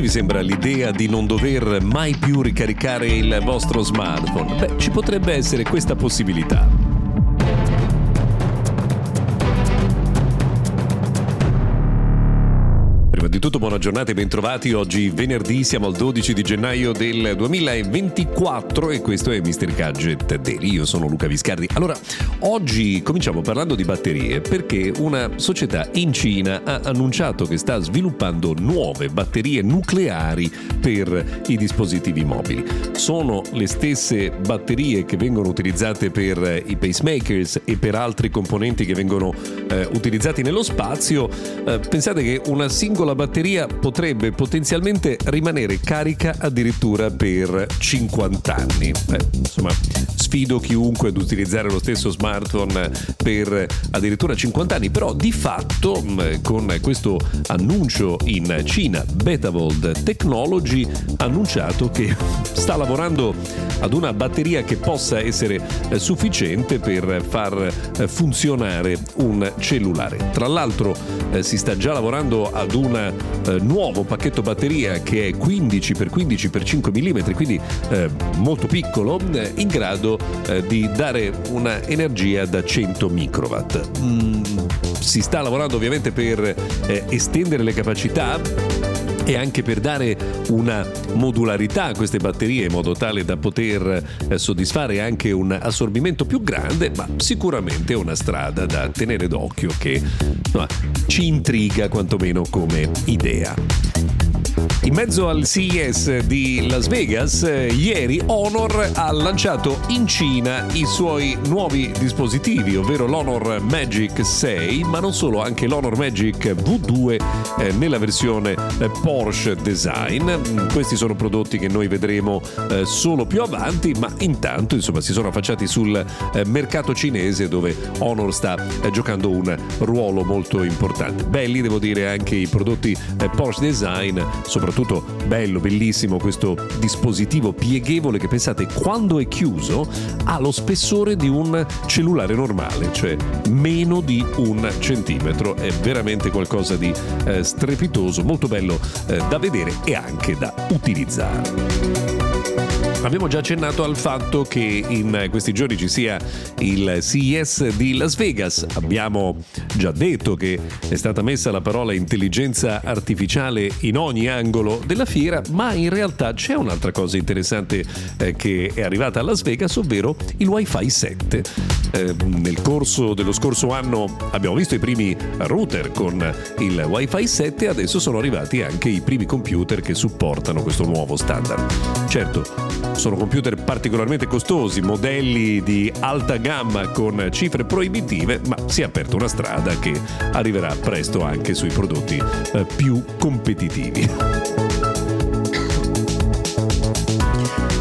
Come vi sembra l'idea di non dover mai più ricaricare il vostro smartphone? Beh, ci potrebbe essere questa possibilità. Di tutto buona giornata e bentrovati. Oggi venerdì siamo al 12 di gennaio del 2024 e questo è Mr. Gadget Daily. Io sono Luca Viscardi. Allora, oggi cominciamo parlando di batterie perché una società in Cina ha annunciato che sta sviluppando nuove batterie nucleari per i dispositivi mobili. Sono le stesse batterie che vengono utilizzate per i pacemakers e per altri componenti che vengono eh, utilizzati nello spazio. Eh, pensate che una singola batteria potrebbe potenzialmente rimanere carica addirittura per 50 anni. Beh, insomma, sfido chiunque ad utilizzare lo stesso smartphone per addirittura 50 anni, però di fatto mm, con questo annuncio in Cina, Betavold Technology ha annunciato che sta lavorando ad una batteria che possa essere eh, sufficiente per far eh, funzionare un cellulare. Tra l'altro eh, si sta già lavorando ad un nuovo pacchetto batteria che è 15x15x5 mm, quindi molto piccolo, in grado di dare un'energia da 100 microwatt. Mm, si sta lavorando ovviamente per estendere le capacità e anche per dare una modularità a queste batterie in modo tale da poter eh, soddisfare anche un assorbimento più grande, ma sicuramente è una strada da tenere d'occhio che no, ci intriga quantomeno come idea. In mezzo al CES di Las Vegas, eh, ieri Honor ha lanciato in Cina i suoi nuovi dispositivi, ovvero l'Honor Magic 6, ma non solo, anche l'Honor Magic V2 eh, nella versione eh, Porsche Design. Mm, questi sono prodotti che noi vedremo eh, solo più avanti, ma intanto insomma si sono affacciati sul eh, mercato cinese dove Honor sta giocando un ruolo molto importante. Belli devo dire anche i prodotti Porsche Design, soprattutto soprattutto bello, bellissimo questo dispositivo pieghevole che pensate quando è chiuso ha lo spessore di un cellulare normale, cioè meno di un centimetro. È veramente qualcosa di eh, strepitoso, molto bello eh, da vedere e anche da utilizzare. Abbiamo già accennato al fatto che in questi giorni ci sia il CES di Las Vegas. Abbiamo già detto che è stata messa la parola intelligenza artificiale in ogni angolo della fiera, ma in realtà c'è un'altra cosa interessante eh, che è arrivata a Las Vegas, ovvero il Wi-Fi 7. Eh, nel corso dello scorso anno abbiamo visto i primi router con il Wi-Fi 7 adesso sono arrivati anche i primi computer che supportano questo nuovo standard. Certo, sono computer particolarmente costosi, modelli di alta gamma con cifre proibitive, ma si è aperta una strada che arriverà presto anche sui prodotti eh, più competitivi.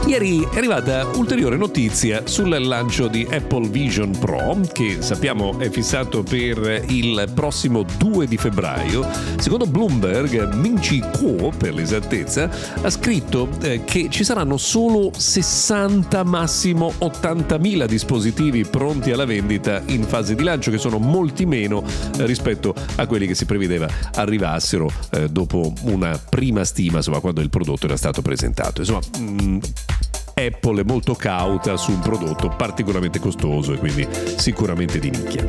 Ieri è arrivata ulteriore notizia sul lancio di Apple Vision Pro, che sappiamo è fissato per il prossimo 2 di febbraio. Secondo Bloomberg, Minchi Kuo, per l'esattezza, ha scritto eh, che ci saranno solo 60, massimo 80.000 dispositivi pronti alla vendita in fase di lancio, che sono molti meno eh, rispetto a quelli che si prevedeva arrivassero eh, dopo una prima stima, insomma, quando il prodotto era stato presentato. Insomma, mm, Apple è molto cauta su un prodotto particolarmente costoso e quindi sicuramente di nicchia.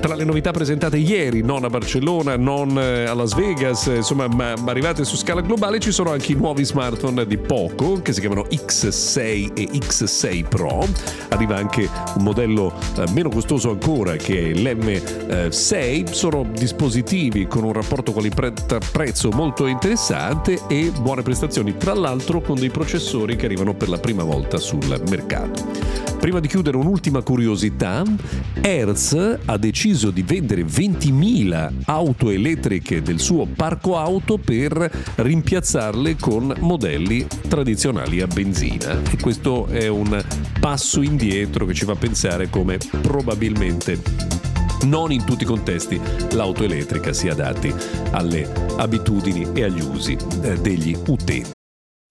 Tra le novità presentate ieri, non a Barcellona, non eh, a Las Vegas, eh, insomma, ma arrivate su scala globale, ci sono anche i nuovi smartphone di Poco che si chiamano X6 e X6 Pro. Arriva anche un modello eh, meno costoso ancora che è l'M6. Sono dispositivi con un rapporto qualità-prezzo molto interessante e buone prestazioni, tra l'altro con dei processori che arrivano per la prima prima volta sul mercato. Prima di chiudere un'ultima curiosità, Hertz ha deciso di vendere 20.000 auto elettriche del suo parco auto per rimpiazzarle con modelli tradizionali a benzina e questo è un passo indietro che ci fa pensare come probabilmente non in tutti i contesti l'auto elettrica si adatti alle abitudini e agli usi eh, degli utenti.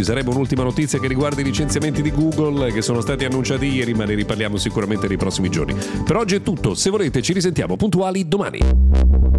Ci sarebbe un'ultima notizia che riguarda i licenziamenti di Google che sono stati annunciati ieri, ma ne riparliamo sicuramente nei prossimi giorni. Per oggi è tutto, se volete ci risentiamo puntuali domani.